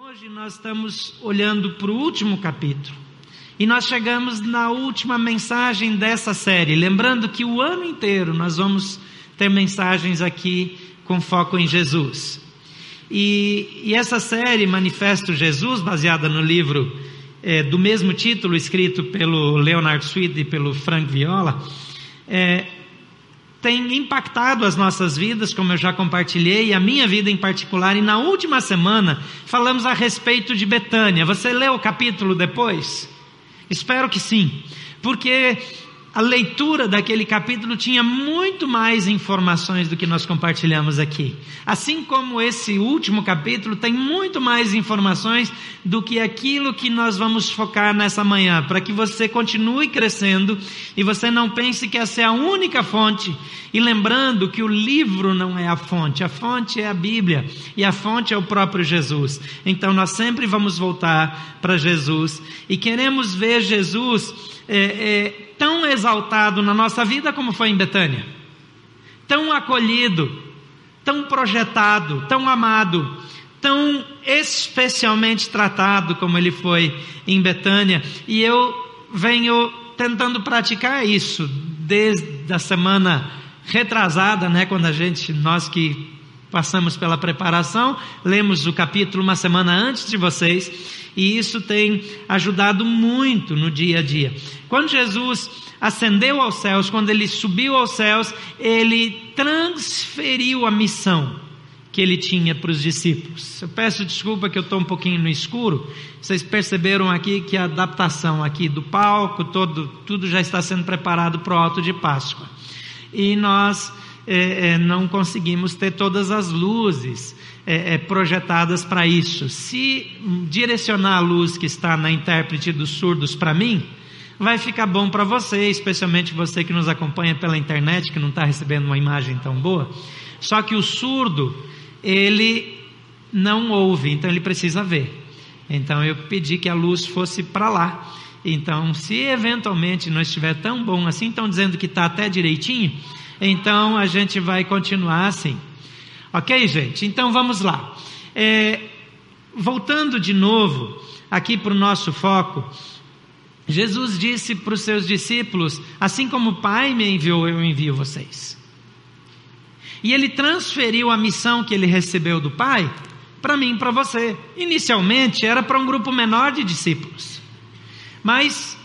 Hoje nós estamos olhando para o último capítulo. E nós chegamos na última mensagem dessa série. Lembrando que o ano inteiro nós vamos ter mensagens aqui com foco em Jesus. E, e essa série, Manifesto Jesus, baseada no livro é, do mesmo título, escrito pelo Leonard Sweet e pelo Frank Viola, é, tem impactado as nossas vidas, como eu já compartilhei, a minha vida em particular. E na última semana falamos a respeito de Betânia. Você leu o capítulo depois? Espero que sim, porque a leitura daquele capítulo tinha muito mais informações do que nós compartilhamos aqui. Assim como esse último capítulo tem muito mais informações do que aquilo que nós vamos focar nessa manhã, para que você continue crescendo e você não pense que essa é a única fonte. E lembrando que o livro não é a fonte, a fonte é a Bíblia e a fonte é o próprio Jesus. Então nós sempre vamos voltar para Jesus e queremos ver Jesus. É, é, tão exaltado na nossa vida como foi em Betânia. Tão acolhido, tão projetado, tão amado, tão especialmente tratado como ele foi em Betânia. E eu venho tentando praticar isso desde a semana retrasada, né, quando a gente, nós que passamos pela preparação, lemos o capítulo uma semana antes de vocês, e isso tem ajudado muito no dia a dia. Quando Jesus ascendeu aos céus, quando ele subiu aos céus, ele transferiu a missão que ele tinha para os discípulos. Eu peço desculpa que eu estou um pouquinho no escuro. Vocês perceberam aqui que a adaptação aqui do palco, todo, tudo já está sendo preparado para o alto de Páscoa. E nós é, é, não conseguimos ter todas as luzes é, é projetadas para isso. Se direcionar a luz que está na intérprete dos surdos para mim, vai ficar bom para você, especialmente você que nos acompanha pela internet, que não está recebendo uma imagem tão boa. Só que o surdo, ele não ouve, então ele precisa ver. Então eu pedi que a luz fosse para lá. Então, se eventualmente não estiver tão bom assim, estão dizendo que está até direitinho, então a gente vai continuar assim. Ok, gente? Então vamos lá. É, voltando de novo aqui para o nosso foco, Jesus disse para os seus discípulos: Assim como o Pai me enviou, eu envio vocês. E ele transferiu a missão que ele recebeu do Pai para mim e para você. Inicialmente era para um grupo menor de discípulos, mas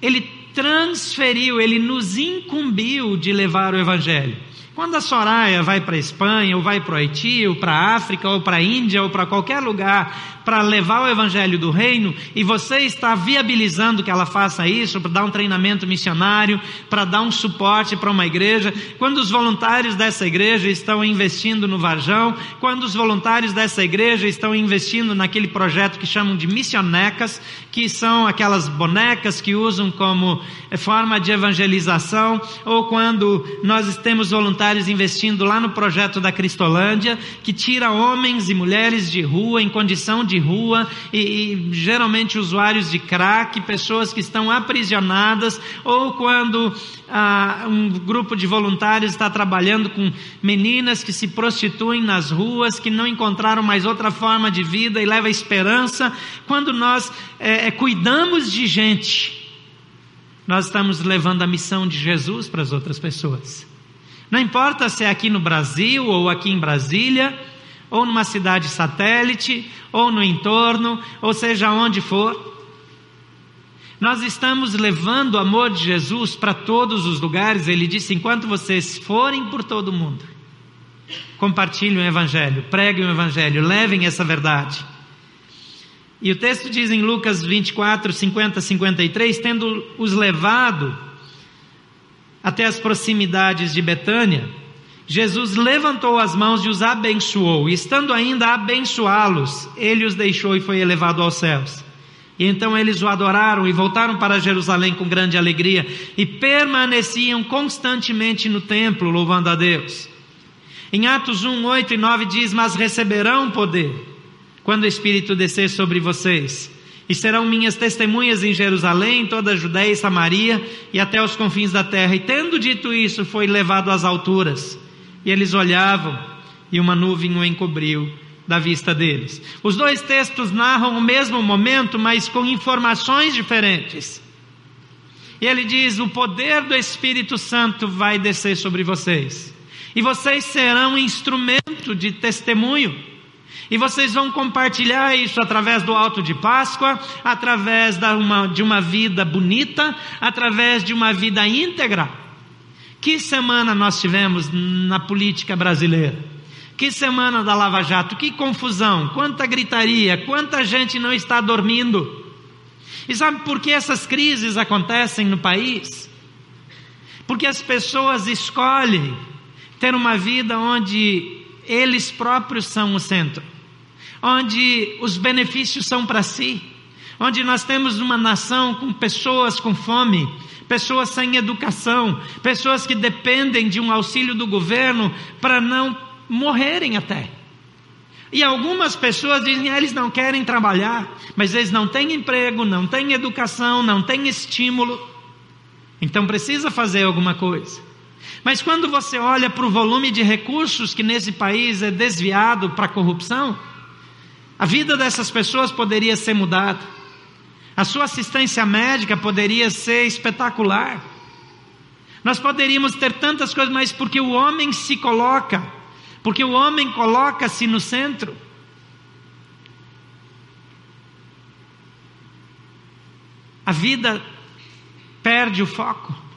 ele transferiu, ele nos incumbiu de levar o Evangelho. Quando a Soraya vai para a Espanha, ou vai para o Haiti, ou para a África, ou para a Índia, ou para qualquer lugar, para levar o evangelho do reino e você está viabilizando que ela faça isso, para dar um treinamento missionário, para dar um suporte para uma igreja, quando os voluntários dessa igreja estão investindo no Varjão, quando os voluntários dessa igreja estão investindo naquele projeto que chamam de missionecas, que são aquelas bonecas que usam como forma de evangelização, ou quando nós temos voluntários investindo lá no projeto da Cristolândia, que tira homens e mulheres de rua em condição de rua e, e geralmente usuários de crack, pessoas que estão aprisionadas, ou quando ah, um grupo de voluntários está trabalhando com meninas que se prostituem nas ruas, que não encontraram mais outra forma de vida e leva esperança. Quando nós é, é, cuidamos de gente, nós estamos levando a missão de Jesus para as outras pessoas. Não importa se é aqui no Brasil ou aqui em Brasília, ou numa cidade satélite, ou no entorno, ou seja onde for. Nós estamos levando o amor de Jesus para todos os lugares. Ele disse: enquanto vocês forem por todo o mundo, compartilhem o Evangelho, preguem o Evangelho, levem essa verdade. E o texto diz em Lucas 24, 50, 53, tendo os levado até as proximidades de Betânia, Jesus levantou as mãos e os abençoou, e estando ainda a abençoá-los, ele os deixou e foi elevado aos céus. E então eles o adoraram e voltaram para Jerusalém com grande alegria e permaneciam constantemente no templo, louvando a Deus. Em Atos 1, 8 e 9 diz: Mas receberão poder quando o Espírito descer sobre vocês, e serão minhas testemunhas em Jerusalém, toda a Judéia e Samaria e até os confins da terra. E tendo dito isso, foi levado às alturas. E eles olhavam, e uma nuvem o encobriu, da vista deles. Os dois textos narram o mesmo momento, mas com informações diferentes. E ele diz: O poder do Espírito Santo vai descer sobre vocês, e vocês serão instrumento de testemunho. E vocês vão compartilhar isso através do alto de Páscoa, através uma, de uma vida bonita, através de uma vida íntegra. Que semana nós tivemos na política brasileira? Que semana da Lava Jato, que confusão, quanta gritaria, quanta gente não está dormindo. E sabe por que essas crises acontecem no país? Porque as pessoas escolhem ter uma vida onde eles próprios são o centro onde os benefícios são para si, onde nós temos uma nação com pessoas com fome, pessoas sem educação, pessoas que dependem de um auxílio do governo para não morrerem até. E algumas pessoas dizem, ah, eles não querem trabalhar, mas eles não têm emprego, não têm educação, não têm estímulo. Então precisa fazer alguma coisa. Mas quando você olha para o volume de recursos que nesse país é desviado para a corrupção, a vida dessas pessoas poderia ser mudada. A sua assistência médica poderia ser espetacular. Nós poderíamos ter tantas coisas, mas porque o homem se coloca, porque o homem coloca-se no centro. A vida perde o foco.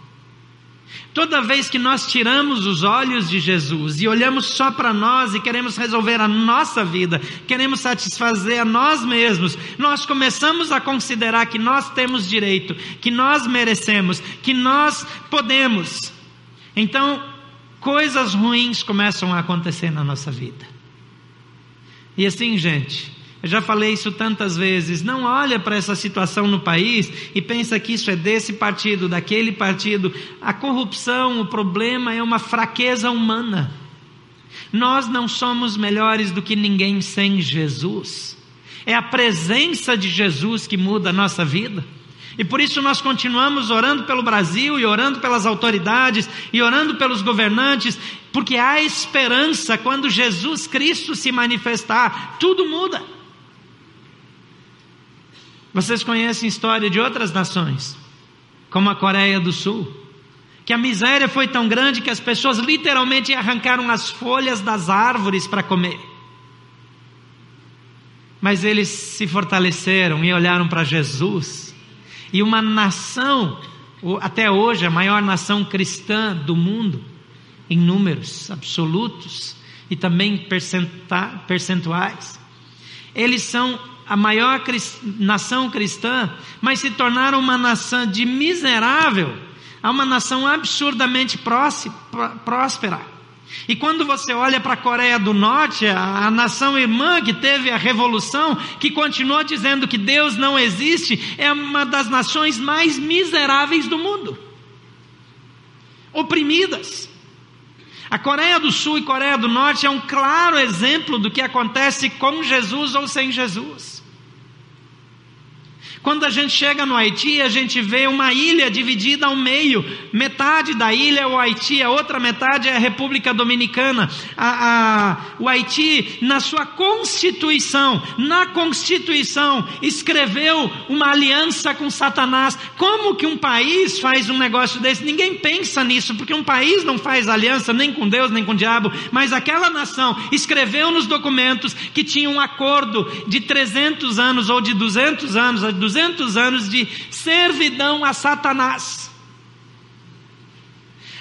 Toda vez que nós tiramos os olhos de Jesus e olhamos só para nós e queremos resolver a nossa vida, queremos satisfazer a nós mesmos, nós começamos a considerar que nós temos direito, que nós merecemos, que nós podemos. Então, coisas ruins começam a acontecer na nossa vida. E assim, gente, eu já falei isso tantas vezes. Não olha para essa situação no país e pensa que isso é desse partido, daquele partido. A corrupção, o problema é uma fraqueza humana. Nós não somos melhores do que ninguém sem Jesus. É a presença de Jesus que muda a nossa vida. E por isso nós continuamos orando pelo Brasil e orando pelas autoridades e orando pelos governantes, porque há esperança quando Jesus Cristo se manifestar, tudo muda. Vocês conhecem história de outras nações, como a Coreia do Sul, que a miséria foi tão grande que as pessoas literalmente arrancaram as folhas das árvores para comer. Mas eles se fortaleceram e olharam para Jesus. E uma nação, até hoje, a maior nação cristã do mundo, em números absolutos e também percentuais, eles são a maior nação cristã, mas se tornaram uma nação de miserável a uma nação absurdamente próspera. E quando você olha para a Coreia do Norte, a, a, nação irmã que teve a revolução, que continuou dizendo que Deus não existe, é uma das nações mais miseráveis do mundo. Oprimidas. A Coreia do Sul e Coreia do Norte é um claro exemplo do que acontece com Jesus ou sem Jesus. Quando a gente chega no Haiti, a gente vê uma ilha dividida ao meio. Metade da ilha é o Haiti, a outra metade é a República Dominicana. A, a, o Haiti, na sua Constituição, na Constituição, escreveu uma aliança com Satanás. Como que um país faz um negócio desse? Ninguém pensa nisso, porque um país não faz aliança nem com Deus, nem com o diabo. Mas aquela nação escreveu nos documentos que tinha um acordo de 300 anos ou de 200 anos, 200 anos de servidão a Satanás.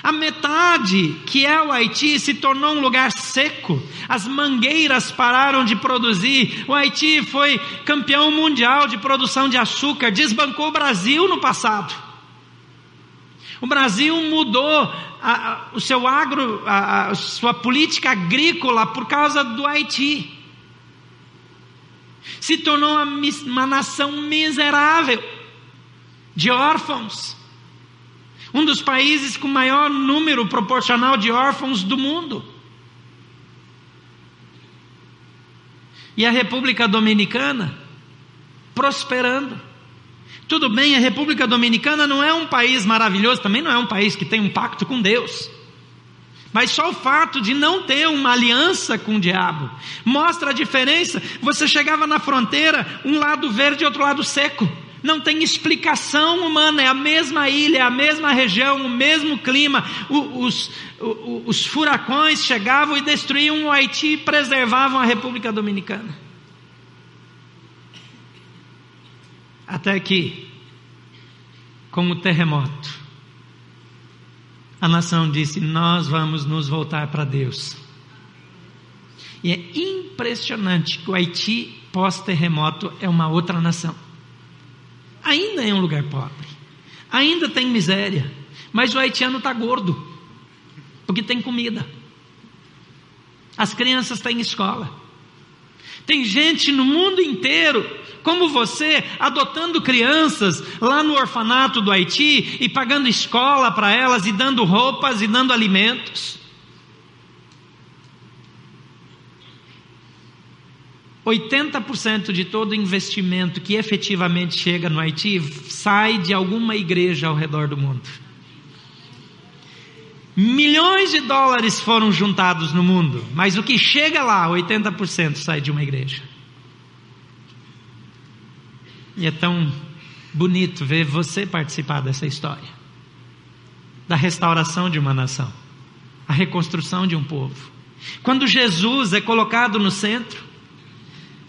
A metade, que é o Haiti, se tornou um lugar seco. As mangueiras pararam de produzir. O Haiti foi campeão mundial de produção de açúcar, desbancou o Brasil no passado. O Brasil mudou a, a, o seu agro, a, a sua política agrícola por causa do Haiti se tornou uma, uma nação miserável de órfãos. Um dos países com maior número proporcional de órfãos do mundo. E a República Dominicana prosperando. Tudo bem, a República Dominicana não é um país maravilhoso, também não é um país que tem um pacto com Deus. Mas só o fato de não ter uma aliança com o diabo mostra a diferença. Você chegava na fronteira, um lado verde e outro lado seco. Não tem explicação humana, é a mesma ilha, é a mesma região, o mesmo clima. Os, os, os furacões chegavam e destruíam o Haiti e preservavam a República Dominicana. Até que, com o terremoto, a nação disse: Nós vamos nos voltar para Deus. E é impressionante que o Haiti, pós-terremoto, é uma outra nação. Ainda é um lugar pobre, ainda tem miséria, mas o haitiano está gordo, porque tem comida. As crianças têm escola. Tem gente no mundo inteiro, como você, adotando crianças lá no orfanato do Haiti e pagando escola para elas e dando roupas e dando alimentos. 80% de todo investimento que efetivamente chega no Haiti sai de alguma igreja ao redor do mundo. Milhões de dólares foram juntados no mundo, mas o que chega lá, 80% sai de uma igreja. E é tão bonito ver você participar dessa história da restauração de uma nação, a reconstrução de um povo. Quando Jesus é colocado no centro,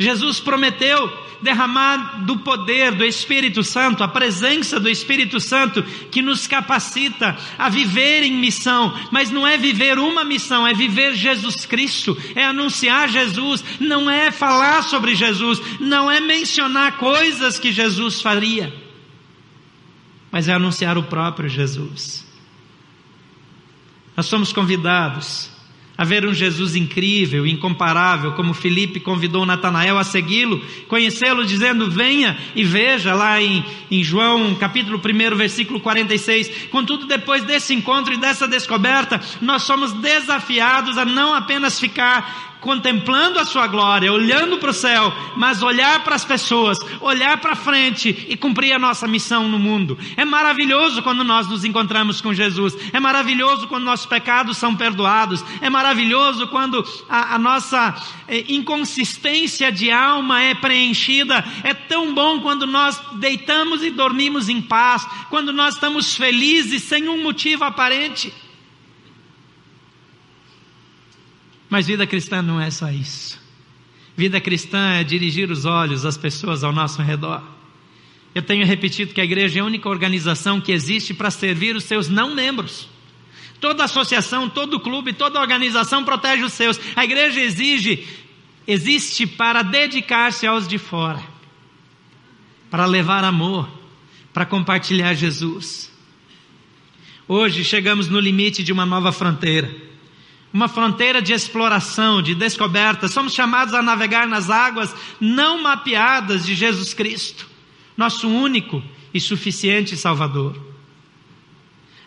Jesus prometeu derramar do poder do Espírito Santo, a presença do Espírito Santo que nos capacita a viver em missão, mas não é viver uma missão, é viver Jesus Cristo, é anunciar Jesus, não é falar sobre Jesus, não é mencionar coisas que Jesus faria, mas é anunciar o próprio Jesus. Nós somos convidados a ver um Jesus incrível, incomparável, como Felipe convidou Natanael a segui-lo, conhecê-lo, dizendo: Venha e veja, lá em, em João capítulo 1, versículo 46. Contudo, depois desse encontro e dessa descoberta, nós somos desafiados a não apenas ficar contemplando a sua glória, olhando para o céu, mas olhar para as pessoas, olhar para frente e cumprir a nossa missão no mundo. É maravilhoso quando nós nos encontramos com Jesus, é maravilhoso quando nossos pecados são perdoados, é maravilhoso quando a, a nossa é, inconsistência de alma é preenchida, é tão bom quando nós deitamos e dormimos em paz, quando nós estamos felizes sem um motivo aparente. Mas vida cristã não é só isso. Vida cristã é dirigir os olhos às pessoas ao nosso redor. Eu tenho repetido que a igreja é a única organização que existe para servir os seus não membros. Toda associação, todo clube, toda organização protege os seus. A igreja exige, existe para dedicar-se aos de fora, para levar amor, para compartilhar Jesus. Hoje chegamos no limite de uma nova fronteira uma fronteira de exploração, de descoberta. Somos chamados a navegar nas águas não mapeadas de Jesus Cristo, nosso único e suficiente Salvador.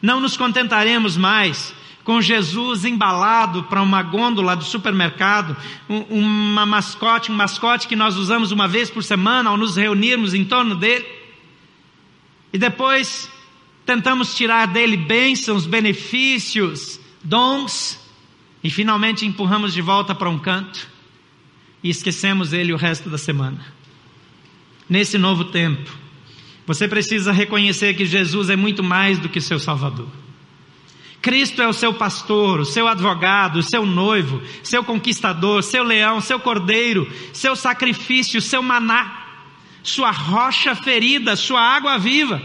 Não nos contentaremos mais com Jesus embalado para uma gôndola do supermercado, uma mascote, um mascote que nós usamos uma vez por semana ao nos reunirmos em torno dele. E depois tentamos tirar dele bênçãos, benefícios, dons, e finalmente empurramos de volta para um canto e esquecemos ele o resto da semana. Nesse novo tempo, você precisa reconhecer que Jesus é muito mais do que seu Salvador. Cristo é o seu pastor, o seu advogado, o seu noivo, seu conquistador, seu leão, seu cordeiro, seu sacrifício, seu maná, sua rocha ferida, sua água viva,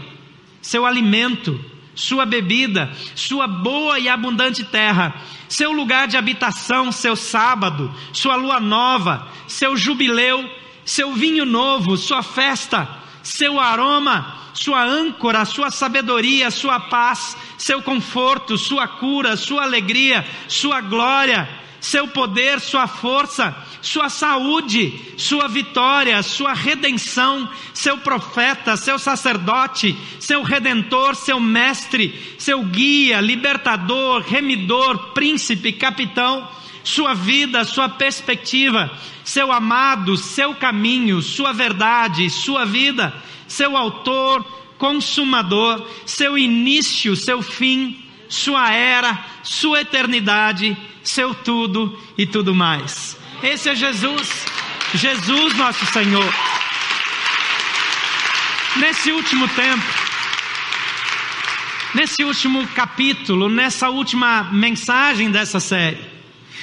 seu alimento, sua bebida, sua boa e abundante terra, seu lugar de habitação, seu sábado, sua lua nova, seu jubileu, seu vinho novo, sua festa, seu aroma, sua âncora, sua sabedoria, sua paz, seu conforto, sua cura, sua alegria, sua glória, seu poder, sua força, sua saúde, sua vitória, sua redenção, seu profeta, seu sacerdote, seu redentor, seu mestre, seu guia, libertador, remidor, príncipe, capitão, sua vida, sua perspectiva, seu amado, seu caminho, sua verdade, sua vida, seu autor, consumador, seu início, seu fim, sua era, sua eternidade, seu tudo e tudo mais. Esse é Jesus, Jesus nosso Senhor. Nesse último tempo, nesse último capítulo, nessa última mensagem dessa série,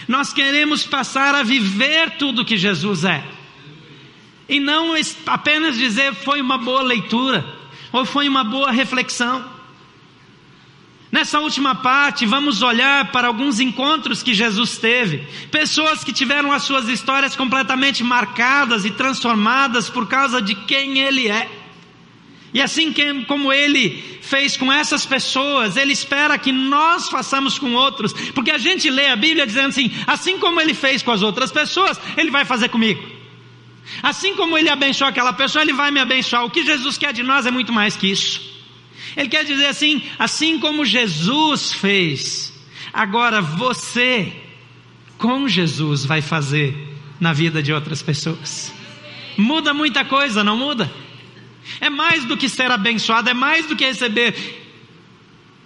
nós queremos passar a viver tudo que Jesus é. E não apenas dizer foi uma boa leitura, ou foi uma boa reflexão. Nessa última parte, vamos olhar para alguns encontros que Jesus teve, pessoas que tiveram as suas histórias completamente marcadas e transformadas por causa de quem Ele é. E assim como Ele fez com essas pessoas, Ele espera que nós façamos com outros, porque a gente lê a Bíblia dizendo assim: assim como Ele fez com as outras pessoas, Ele vai fazer comigo. Assim como Ele abençoou aquela pessoa, Ele vai me abençoar. O que Jesus quer de nós é muito mais que isso. Ele quer dizer assim: assim como Jesus fez, agora você, com Jesus, vai fazer na vida de outras pessoas. Muda muita coisa, não muda? É mais do que ser abençoado, é mais do que receber,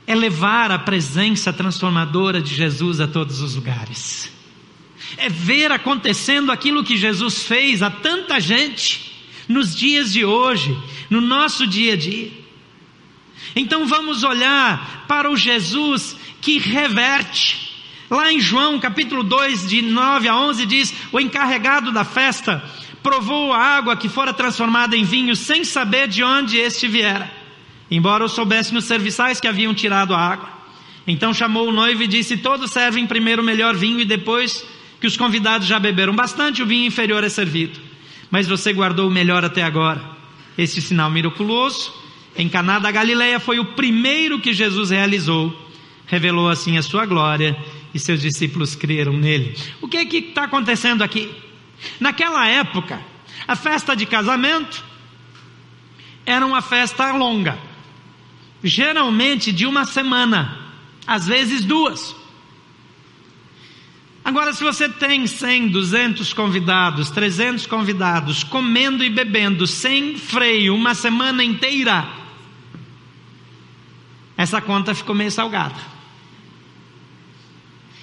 é levar a presença transformadora de Jesus a todos os lugares. É ver acontecendo aquilo que Jesus fez a tanta gente nos dias de hoje, no nosso dia a dia. Então vamos olhar para o Jesus que reverte. Lá em João capítulo 2, de 9 a 11, diz: O encarregado da festa provou a água que fora transformada em vinho sem saber de onde este viera, embora os soubesse nos serviçais que haviam tirado a água. Então chamou o noivo e disse: Todos servem primeiro o melhor vinho e depois que os convidados já beberam bastante, o vinho inferior é servido. Mas você guardou o melhor até agora. Este sinal miraculoso em Caná da Galileia foi o primeiro que Jesus realizou. Revelou assim a sua glória e seus discípulos creram nele. O que é que está acontecendo aqui? Naquela época, a festa de casamento era uma festa longa, geralmente de uma semana, às vezes duas. Agora, se você tem 100, 200 convidados, 300 convidados, comendo e bebendo sem freio uma semana inteira, essa conta ficou meio salgada.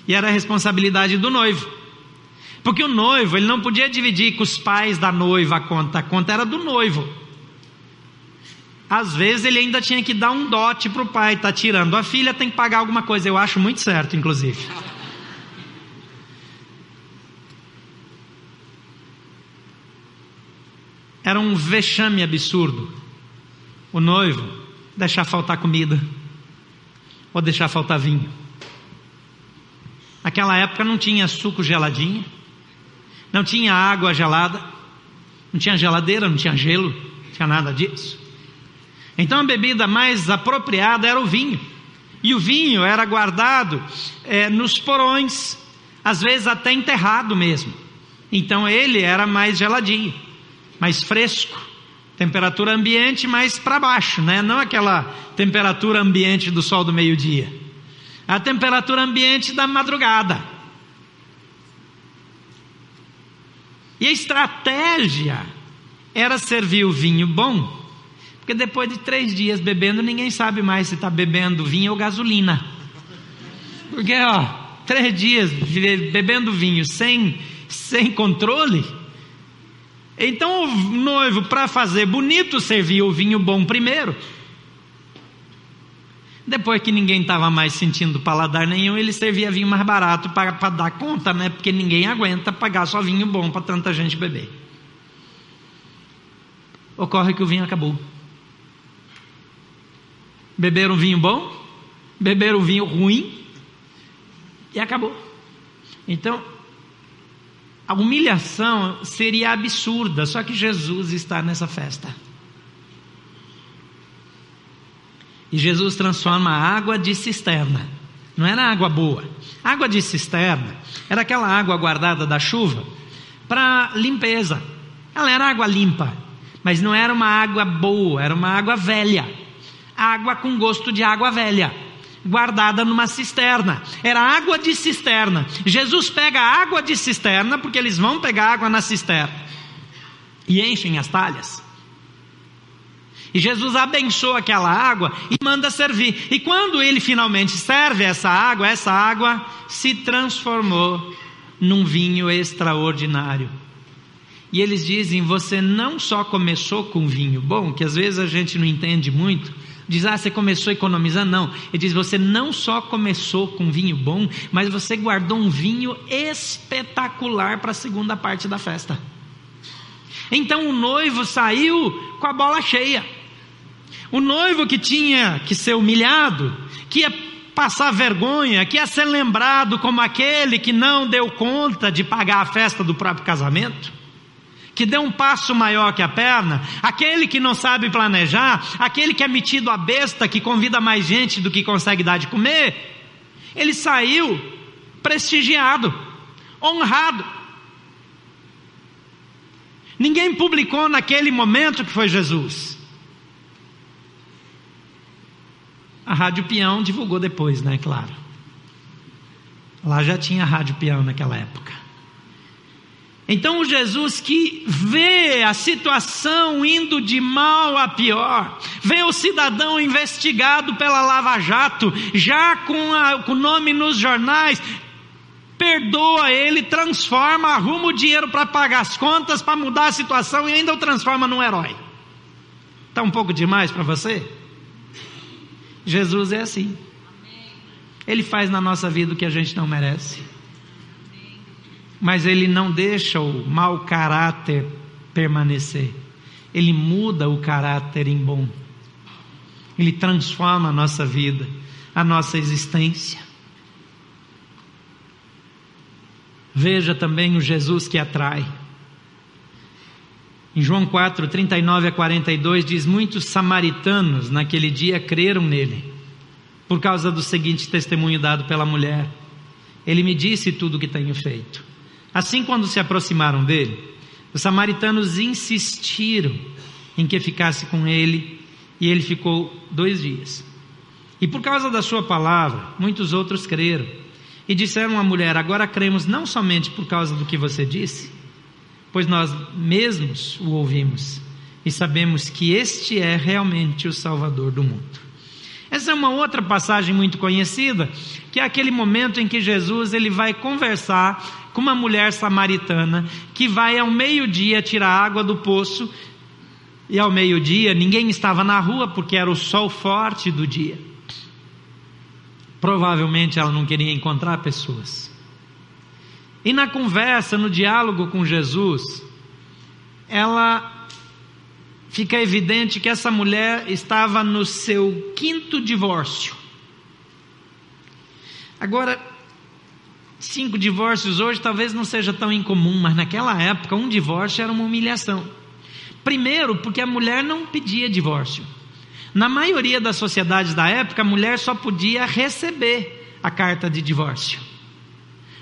E era a responsabilidade do noivo. Porque o noivo, ele não podia dividir com os pais da noiva a conta, a conta era do noivo. Às vezes ele ainda tinha que dar um dote para o pai, está tirando. A filha tem que pagar alguma coisa, eu acho muito certo, inclusive. Era um vexame absurdo. O noivo deixar faltar comida ou deixar faltar vinho. Naquela época não tinha suco geladinho, não tinha água gelada, não tinha geladeira, não tinha gelo, não tinha nada disso. Então a bebida mais apropriada era o vinho. E o vinho era guardado é, nos porões, às vezes até enterrado mesmo. Então ele era mais geladinho, mais fresco temperatura ambiente, mas para baixo, né? Não aquela temperatura ambiente do sol do meio-dia. A temperatura ambiente da madrugada. E a estratégia era servir o vinho bom, porque depois de três dias bebendo, ninguém sabe mais se está bebendo vinho ou gasolina. Porque, ó, três dias bebendo vinho sem, sem controle, então o noivo, para fazer bonito, servia o vinho bom primeiro. Depois que ninguém estava mais sentindo paladar nenhum, ele servia vinho mais barato para dar conta, né? Porque ninguém aguenta pagar só vinho bom para tanta gente beber. Ocorre que o vinho acabou. Beberam vinho bom, beberam vinho ruim e acabou. Então, a humilhação seria absurda, só que Jesus está nessa festa. E Jesus transforma a água de cisterna. Não era água boa. Água de cisterna era aquela água guardada da chuva para limpeza. Ela era água limpa, mas não era uma água boa, era uma água velha. Água com gosto de água velha guardada numa cisterna. Era água de cisterna. Jesus pega água de cisterna, porque eles vão pegar água na cisterna, e enchem as talhas. E Jesus abençoa aquela água e manda servir. E quando ele finalmente serve essa água, essa água se transformou num vinho extraordinário. E eles dizem: você não só começou com vinho bom, que às vezes a gente não entende muito, diz: ah, você começou economizando. Não, ele diz: você não só começou com vinho bom, mas você guardou um vinho espetacular para a segunda parte da festa. Então o noivo saiu com a bola cheia. O noivo que tinha que ser humilhado, que ia passar vergonha, que ia ser lembrado como aquele que não deu conta de pagar a festa do próprio casamento, que deu um passo maior que a perna, aquele que não sabe planejar, aquele que é metido a besta, que convida mais gente do que consegue dar de comer, ele saiu prestigiado, honrado. Ninguém publicou naquele momento que foi Jesus. A Rádio Peão divulgou depois, né? Claro. Lá já tinha Rádio Peão naquela época. Então o Jesus que vê a situação indo de mal a pior, vê o cidadão investigado pela Lava Jato, já com, com o nome nos jornais, perdoa ele, transforma, arruma o dinheiro para pagar as contas, para mudar a situação e ainda o transforma num herói. Está um pouco demais para você? Jesus é assim. Ele faz na nossa vida o que a gente não merece. Mas ele não deixa o mau caráter permanecer. Ele muda o caráter em bom. Ele transforma a nossa vida, a nossa existência. Veja também o Jesus que atrai. Em João 4, 39 a 42 diz: Muitos samaritanos naquele dia creram nele, por causa do seguinte testemunho dado pela mulher: Ele me disse tudo o que tenho feito. Assim, quando se aproximaram dele, os samaritanos insistiram em que ficasse com ele, e ele ficou dois dias. E por causa da sua palavra, muitos outros creram. E disseram à mulher: Agora cremos não somente por causa do que você disse, pois nós mesmos o ouvimos e sabemos que este é realmente o Salvador do mundo. Essa é uma outra passagem muito conhecida, que é aquele momento em que Jesus ele vai conversar com uma mulher samaritana que vai ao meio-dia tirar água do poço e ao meio-dia ninguém estava na rua porque era o sol forte do dia. Provavelmente ela não queria encontrar pessoas. E na conversa, no diálogo com Jesus, ela fica evidente que essa mulher estava no seu quinto divórcio. Agora, cinco divórcios hoje talvez não seja tão incomum, mas naquela época um divórcio era uma humilhação. Primeiro, porque a mulher não pedia divórcio. Na maioria das sociedades da época, a mulher só podia receber a carta de divórcio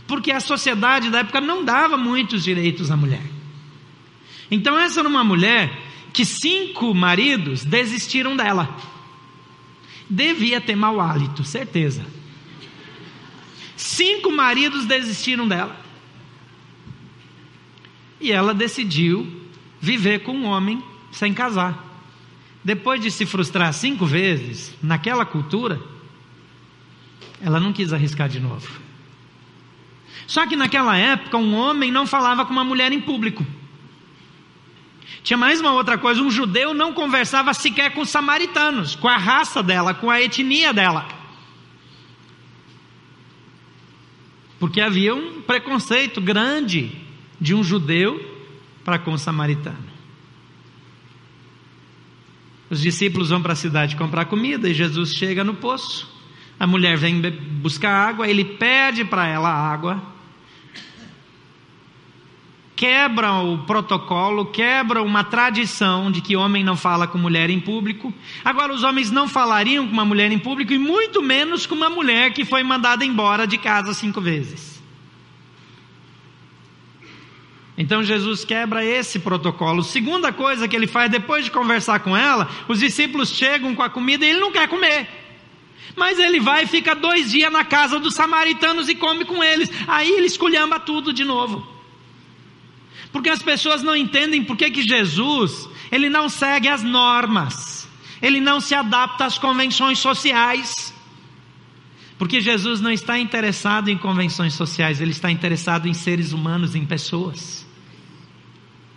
porque a sociedade da época não dava muitos direitos à mulher. Então, essa era uma mulher que cinco maridos desistiram dela. Devia ter mau hálito, certeza. Cinco maridos desistiram dela. E ela decidiu viver com um homem sem casar. Depois de se frustrar cinco vezes naquela cultura, ela não quis arriscar de novo. Só que naquela época um homem não falava com uma mulher em público. Tinha mais uma outra coisa: um judeu não conversava sequer com os samaritanos, com a raça dela, com a etnia dela. Porque havia um preconceito grande de um judeu para com o samaritano. Os discípulos vão para a cidade comprar comida e Jesus chega no poço. A mulher vem buscar água, ele pede para ela água quebra o protocolo, quebra uma tradição de que homem não fala com mulher em público. Agora, os homens não falariam com uma mulher em público e muito menos com uma mulher que foi mandada embora de casa cinco vezes. Então Jesus quebra esse protocolo. Segunda coisa que ele faz depois de conversar com ela, os discípulos chegam com a comida e ele não quer comer. Mas ele vai e fica dois dias na casa dos samaritanos e come com eles. Aí ele esculhamba tudo de novo. Porque as pessoas não entendem por que, Jesus, ele não segue as normas. Ele não se adapta às convenções sociais. Porque Jesus não está interessado em convenções sociais, ele está interessado em seres humanos, em pessoas.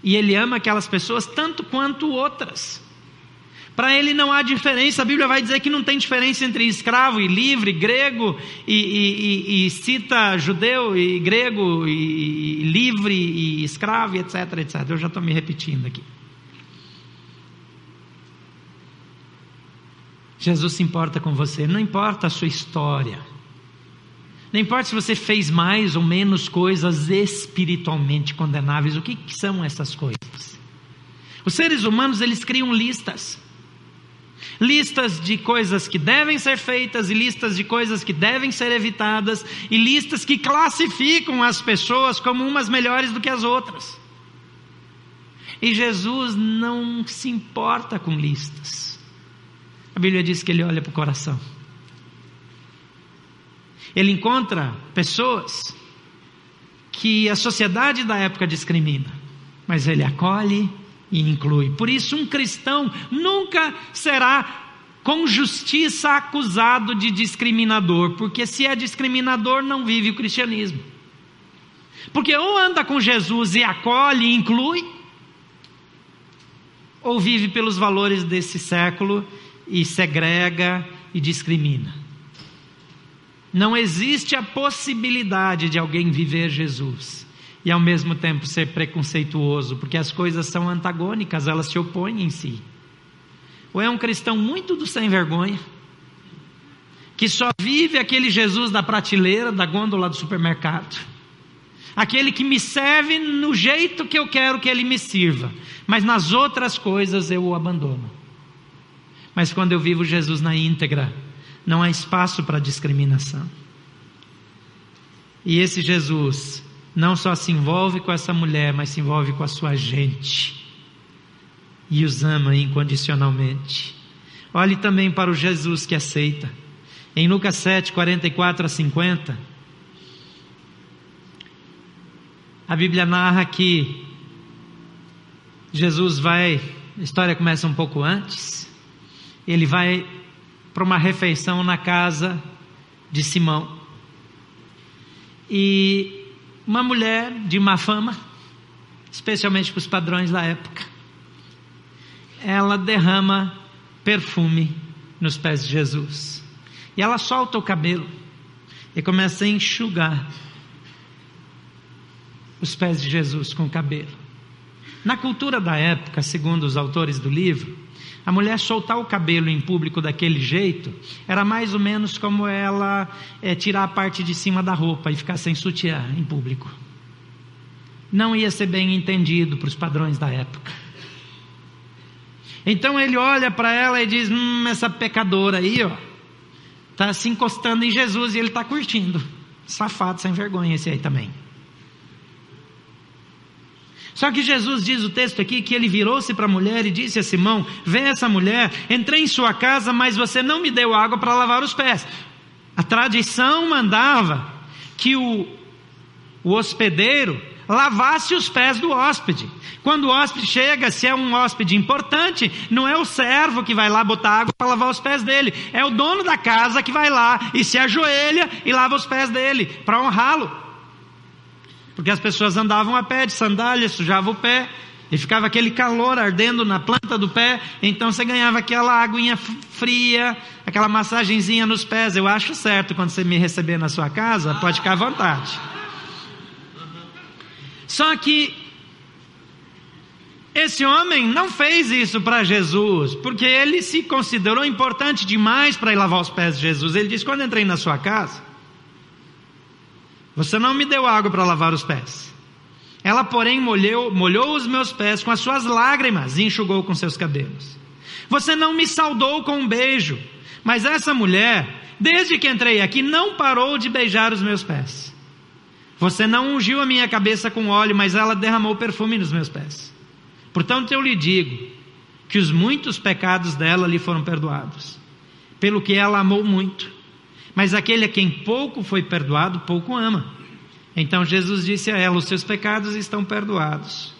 E ele ama aquelas pessoas tanto quanto outras. Para ele não há diferença, a Bíblia vai dizer que não tem diferença entre escravo e livre, grego e, e, e, e cita judeu e grego e, livre e escravo, etc, etc. Eu já estou me repetindo aqui. Jesus se importa com você, não importa a sua história. Não importa se você fez mais ou menos coisas espiritualmente condenáveis, o que, que são essas coisas? Os seres humanos, eles criam listas. Listas de coisas que devem ser feitas e listas de coisas que devem ser evitadas e listas que classificam as pessoas como umas melhores do que as outras. E Jesus não se importa com listas. A Bíblia diz que ele olha para o coração. Ele encontra pessoas que a sociedade da época discrimina, mas ele acolhe e inclui. Por isso, um cristão nunca será com justiça acusado de discriminador, porque se é discriminador, não vive o cristianismo. Porque ou anda com Jesus e acolhe e inclui, ou vive pelos valores desse século e segrega e discrimina. Não existe a possibilidade de alguém viver Jesus e ao mesmo tempo ser preconceituoso, porque as coisas são antagônicas, elas se opõem em si. Ou é um cristão muito do sem vergonha, que só vive aquele Jesus da prateleira, da gôndola do supermercado, aquele que me serve no jeito que eu quero que ele me sirva, mas nas outras coisas eu o abandono. Mas quando eu vivo Jesus na íntegra, não há espaço para discriminação. E esse Jesus não só se envolve com essa mulher, mas se envolve com a sua gente e os ama incondicionalmente. Olhe também para o Jesus que aceita. Em Lucas 7, 44 a 50, a Bíblia narra que Jesus vai, a história começa um pouco antes, ele vai para uma refeição na casa de Simão. E uma mulher de má fama, especialmente para os padrões da época, ela derrama perfume nos pés de Jesus. E ela solta o cabelo e começa a enxugar os pés de Jesus com o cabelo. Na cultura da época, segundo os autores do livro, a mulher soltar o cabelo em público daquele jeito era mais ou menos como ela é, tirar a parte de cima da roupa e ficar sem sutiã em público. Não ia ser bem entendido para os padrões da época. Então ele olha para ela e diz: Hum, essa pecadora aí, ó, está se encostando em Jesus e ele está curtindo. Safado, sem vergonha esse aí também. Só que Jesus diz o texto aqui que ele virou-se para a mulher e disse a Simão: Vê essa mulher, entrei em sua casa, mas você não me deu água para lavar os pés. A tradição mandava que o, o hospedeiro lavasse os pés do hóspede. Quando o hóspede chega, se é um hóspede importante, não é o servo que vai lá botar água para lavar os pés dele, é o dono da casa que vai lá e se ajoelha e lava os pés dele para honrá-lo. Porque as pessoas andavam a pé de sandália, sujavam o pé, e ficava aquele calor ardendo na planta do pé, então você ganhava aquela aguinha fria, aquela massagenzinha nos pés. Eu acho certo quando você me receber na sua casa, pode ficar à vontade. Só que esse homem não fez isso para Jesus, porque ele se considerou importante demais para ir lavar os pés de Jesus. Ele disse: Quando entrei na sua casa, você não me deu água para lavar os pés. Ela, porém, molhou, molhou os meus pés com as suas lágrimas e enxugou com seus cabelos. Você não me saudou com um beijo, mas essa mulher, desde que entrei aqui, não parou de beijar os meus pés. Você não ungiu a minha cabeça com óleo, mas ela derramou perfume nos meus pés. Portanto, eu lhe digo que os muitos pecados dela lhe foram perdoados, pelo que ela amou muito. Mas aquele a quem pouco foi perdoado, pouco ama. Então Jesus disse a ela: Os seus pecados estão perdoados.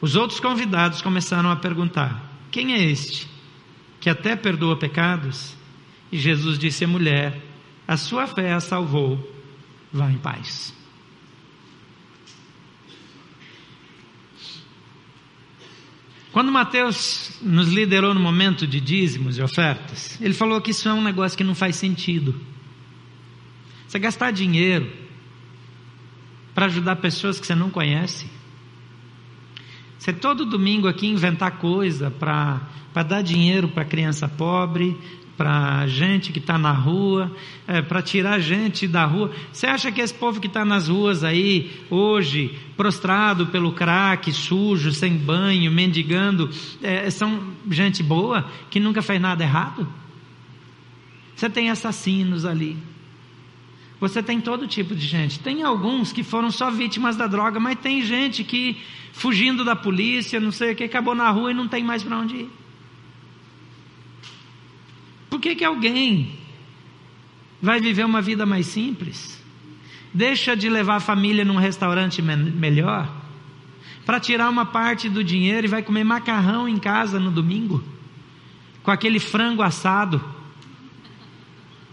Os outros convidados começaram a perguntar: Quem é este que até perdoa pecados. E Jesus disse à mulher: A sua fé a salvou, vá em paz. Quando Mateus nos liderou no momento de dízimos e ofertas, ele falou que isso é um negócio que não faz sentido. Você gastar dinheiro para ajudar pessoas que você não conhece. Você todo domingo aqui inventar coisa para dar dinheiro para criança pobre, para gente que está na rua, é, para tirar gente da rua. Você acha que esse povo que está nas ruas aí, hoje, prostrado pelo crack, sujo, sem banho, mendigando, é, são gente boa, que nunca fez nada errado? Você tem assassinos ali. Você tem todo tipo de gente. Tem alguns que foram só vítimas da droga, mas tem gente que, fugindo da polícia, não sei o que, acabou na rua e não tem mais para onde ir. Por que, que alguém vai viver uma vida mais simples? Deixa de levar a família num restaurante me melhor para tirar uma parte do dinheiro e vai comer macarrão em casa no domingo com aquele frango assado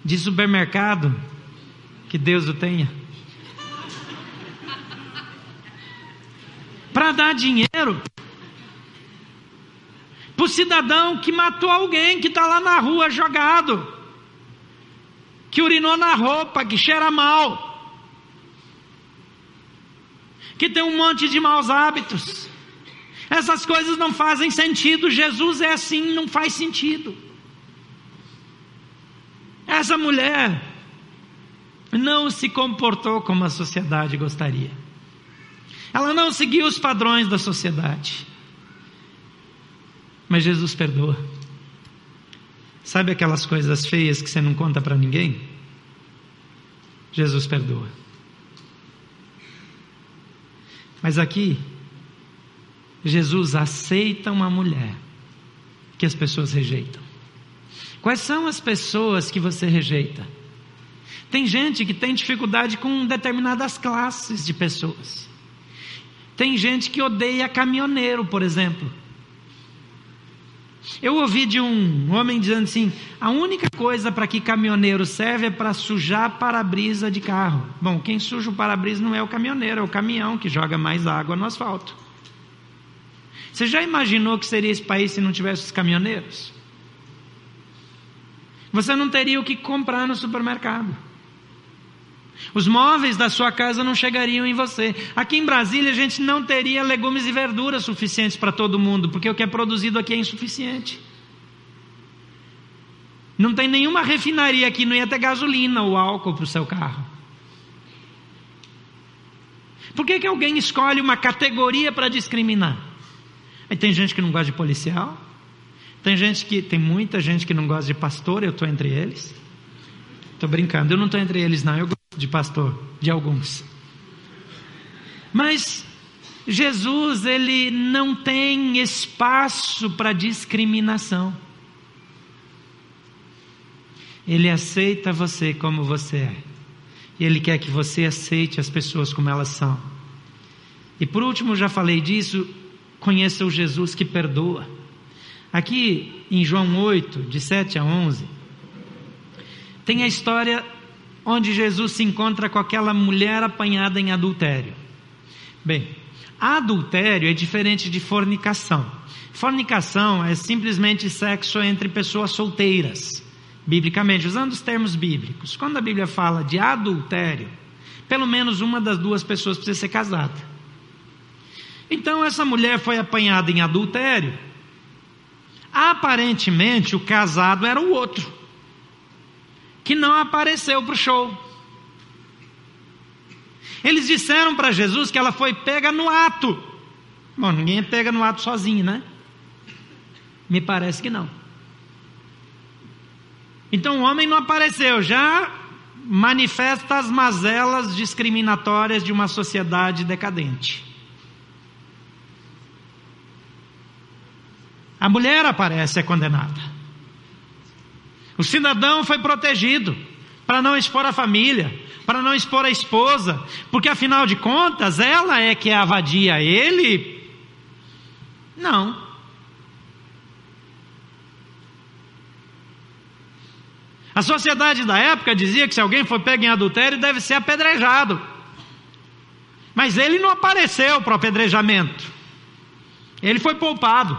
de supermercado que Deus o tenha. Para dar dinheiro para o cidadão que matou alguém que está lá na rua jogado, que urinou na roupa, que cheira mal, que tem um monte de maus hábitos. Essas coisas não fazem sentido. Jesus é assim, não faz sentido. Essa mulher não se comportou como a sociedade gostaria. Ela não seguiu os padrões da sociedade. Mas Jesus perdoa. Sabe aquelas coisas feias que você não conta para ninguém? Jesus perdoa. Mas aqui, Jesus aceita uma mulher que as pessoas rejeitam. Quais são as pessoas que você rejeita? Tem gente que tem dificuldade com determinadas classes de pessoas. Tem gente que odeia caminhoneiro, por exemplo. Eu ouvi de um homem dizendo assim: a única coisa para que caminhoneiro serve é para sujar para-brisa de carro. Bom, quem suja o para-brisa não é o caminhoneiro, é o caminhão que joga mais água no asfalto. Você já imaginou que seria esse país se não tivesse os caminhoneiros? Você não teria o que comprar no supermercado. Os móveis da sua casa não chegariam em você. Aqui em Brasília a gente não teria legumes e verduras suficientes para todo mundo, porque o que é produzido aqui é insuficiente. Não tem nenhuma refinaria aqui, não ia ter gasolina ou álcool para o seu carro. Por que, que alguém escolhe uma categoria para discriminar? Aí tem gente que não gosta de policial, tem gente que tem muita gente que não gosta de pastor, eu estou entre eles. Estou brincando, eu não estou entre eles não, eu de pastor, de alguns. Mas Jesus, ele não tem espaço para discriminação. Ele aceita você como você é. E ele quer que você aceite as pessoas como elas são. E por último, já falei disso, conheça o Jesus que perdoa. Aqui em João 8, de 7 a 11, tem a história onde Jesus se encontra com aquela mulher apanhada em adultério. Bem, adultério é diferente de fornicação. Fornicação é simplesmente sexo entre pessoas solteiras, biblicamente, usando os termos bíblicos. Quando a Bíblia fala de adultério, pelo menos uma das duas pessoas precisa ser casada. Então essa mulher foi apanhada em adultério. Aparentemente o casado era o outro que não apareceu para o show. Eles disseram para Jesus que ela foi pega no ato. Bom, ninguém é pega no ato sozinho, né? Me parece que não. Então o homem não apareceu, já manifesta as mazelas discriminatórias de uma sociedade decadente. A mulher aparece, é condenada. O cidadão foi protegido para não expor a família, para não expor a esposa, porque afinal de contas ela é que é a vadia, ele não. A sociedade da época dizia que se alguém for pego em adultério deve ser apedrejado. Mas ele não apareceu para o apedrejamento. Ele foi poupado.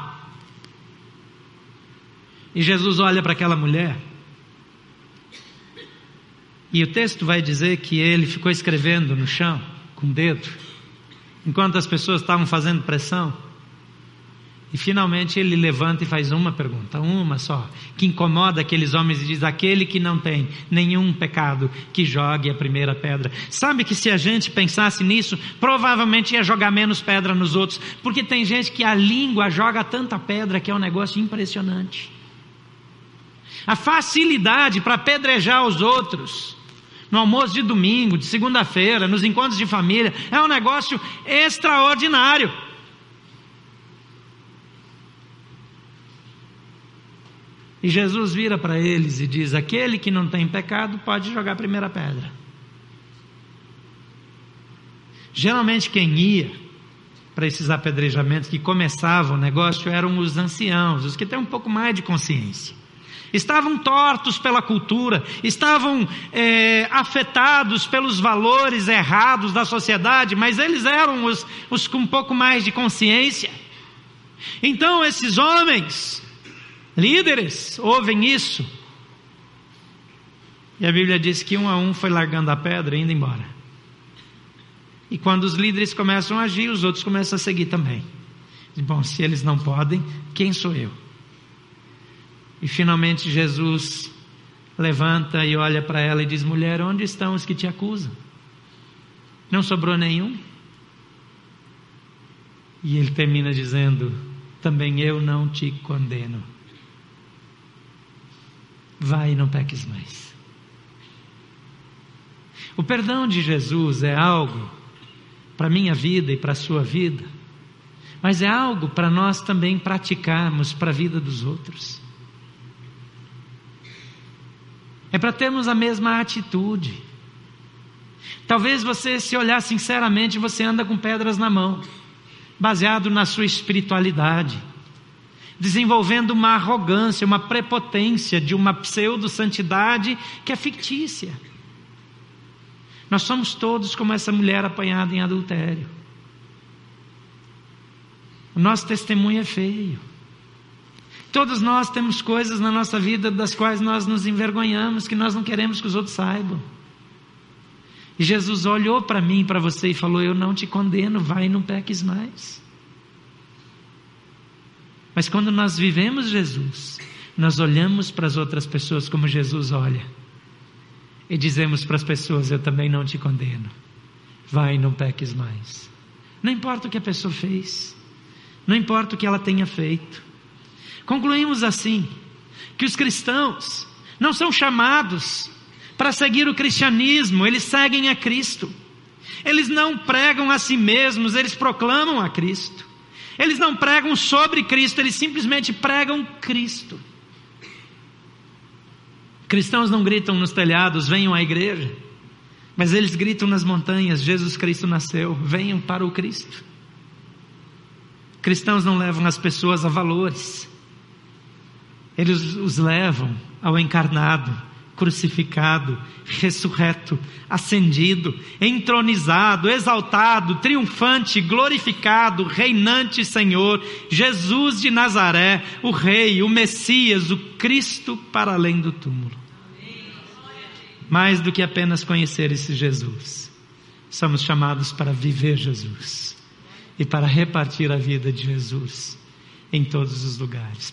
E Jesus olha para aquela mulher. E o texto vai dizer que ele ficou escrevendo no chão com o dedo, enquanto as pessoas estavam fazendo pressão. E finalmente ele levanta e faz uma pergunta, uma só, que incomoda aqueles homens e diz: aquele que não tem nenhum pecado, que jogue a primeira pedra. Sabe que se a gente pensasse nisso, provavelmente ia jogar menos pedra nos outros, porque tem gente que a língua joga tanta pedra que é um negócio impressionante. A facilidade para apedrejar os outros, no almoço de domingo, de segunda-feira, nos encontros de família, é um negócio extraordinário. E Jesus vira para eles e diz: Aquele que não tem pecado pode jogar a primeira pedra. Geralmente quem ia para esses apedrejamentos que começavam o negócio eram os anciãos, os que têm um pouco mais de consciência. Estavam tortos pela cultura, estavam é, afetados pelos valores errados da sociedade, mas eles eram os, os com um pouco mais de consciência. Então esses homens Líderes ouvem isso. E a Bíblia diz que um a um foi largando a pedra e indo embora. E quando os líderes começam a agir, os outros começam a seguir também. Bom, se eles não podem, quem sou eu? E finalmente Jesus levanta e olha para ela e diz: Mulher, onde estão os que te acusam? Não sobrou nenhum? E ele termina dizendo: Também eu não te condeno vai e não peques mais. O perdão de Jesus é algo para a minha vida e para a sua vida, mas é algo para nós também praticarmos para a vida dos outros. É para termos a mesma atitude. Talvez você, se olhar sinceramente, você anda com pedras na mão, baseado na sua espiritualidade desenvolvendo uma arrogância, uma prepotência de uma pseudo-santidade que é fictícia. Nós somos todos como essa mulher apanhada em adultério. O nosso testemunho é feio. Todos nós temos coisas na nossa vida das quais nós nos envergonhamos, que nós não queremos que os outros saibam. E Jesus olhou para mim, para você e falou: Eu não te condeno, vai e não peques mais. Mas quando nós vivemos Jesus, nós olhamos para as outras pessoas como Jesus olha. E dizemos para as pessoas: Eu também não te condeno. Vai e não peques mais. Não importa o que a pessoa fez. Não importa o que ela tenha feito. Concluímos assim: que os cristãos não são chamados para seguir o cristianismo, eles seguem a Cristo. Eles não pregam a si mesmos, eles proclamam a Cristo. Eles não pregam sobre Cristo, eles simplesmente pregam Cristo. Cristãos não gritam nos telhados, venham à igreja, mas eles gritam nas montanhas: Jesus Cristo nasceu, venham para o Cristo. Cristãos não levam as pessoas a valores, eles os levam ao encarnado, crucificado, ressurreto, ascendido, entronizado, exaltado, triunfante, glorificado, reinante Senhor, Jesus de Nazaré, o Rei, o Messias, o Cristo para além do túmulo. Mais do que apenas conhecer esse Jesus, somos chamados para viver Jesus e para repartir a vida de Jesus em todos os lugares.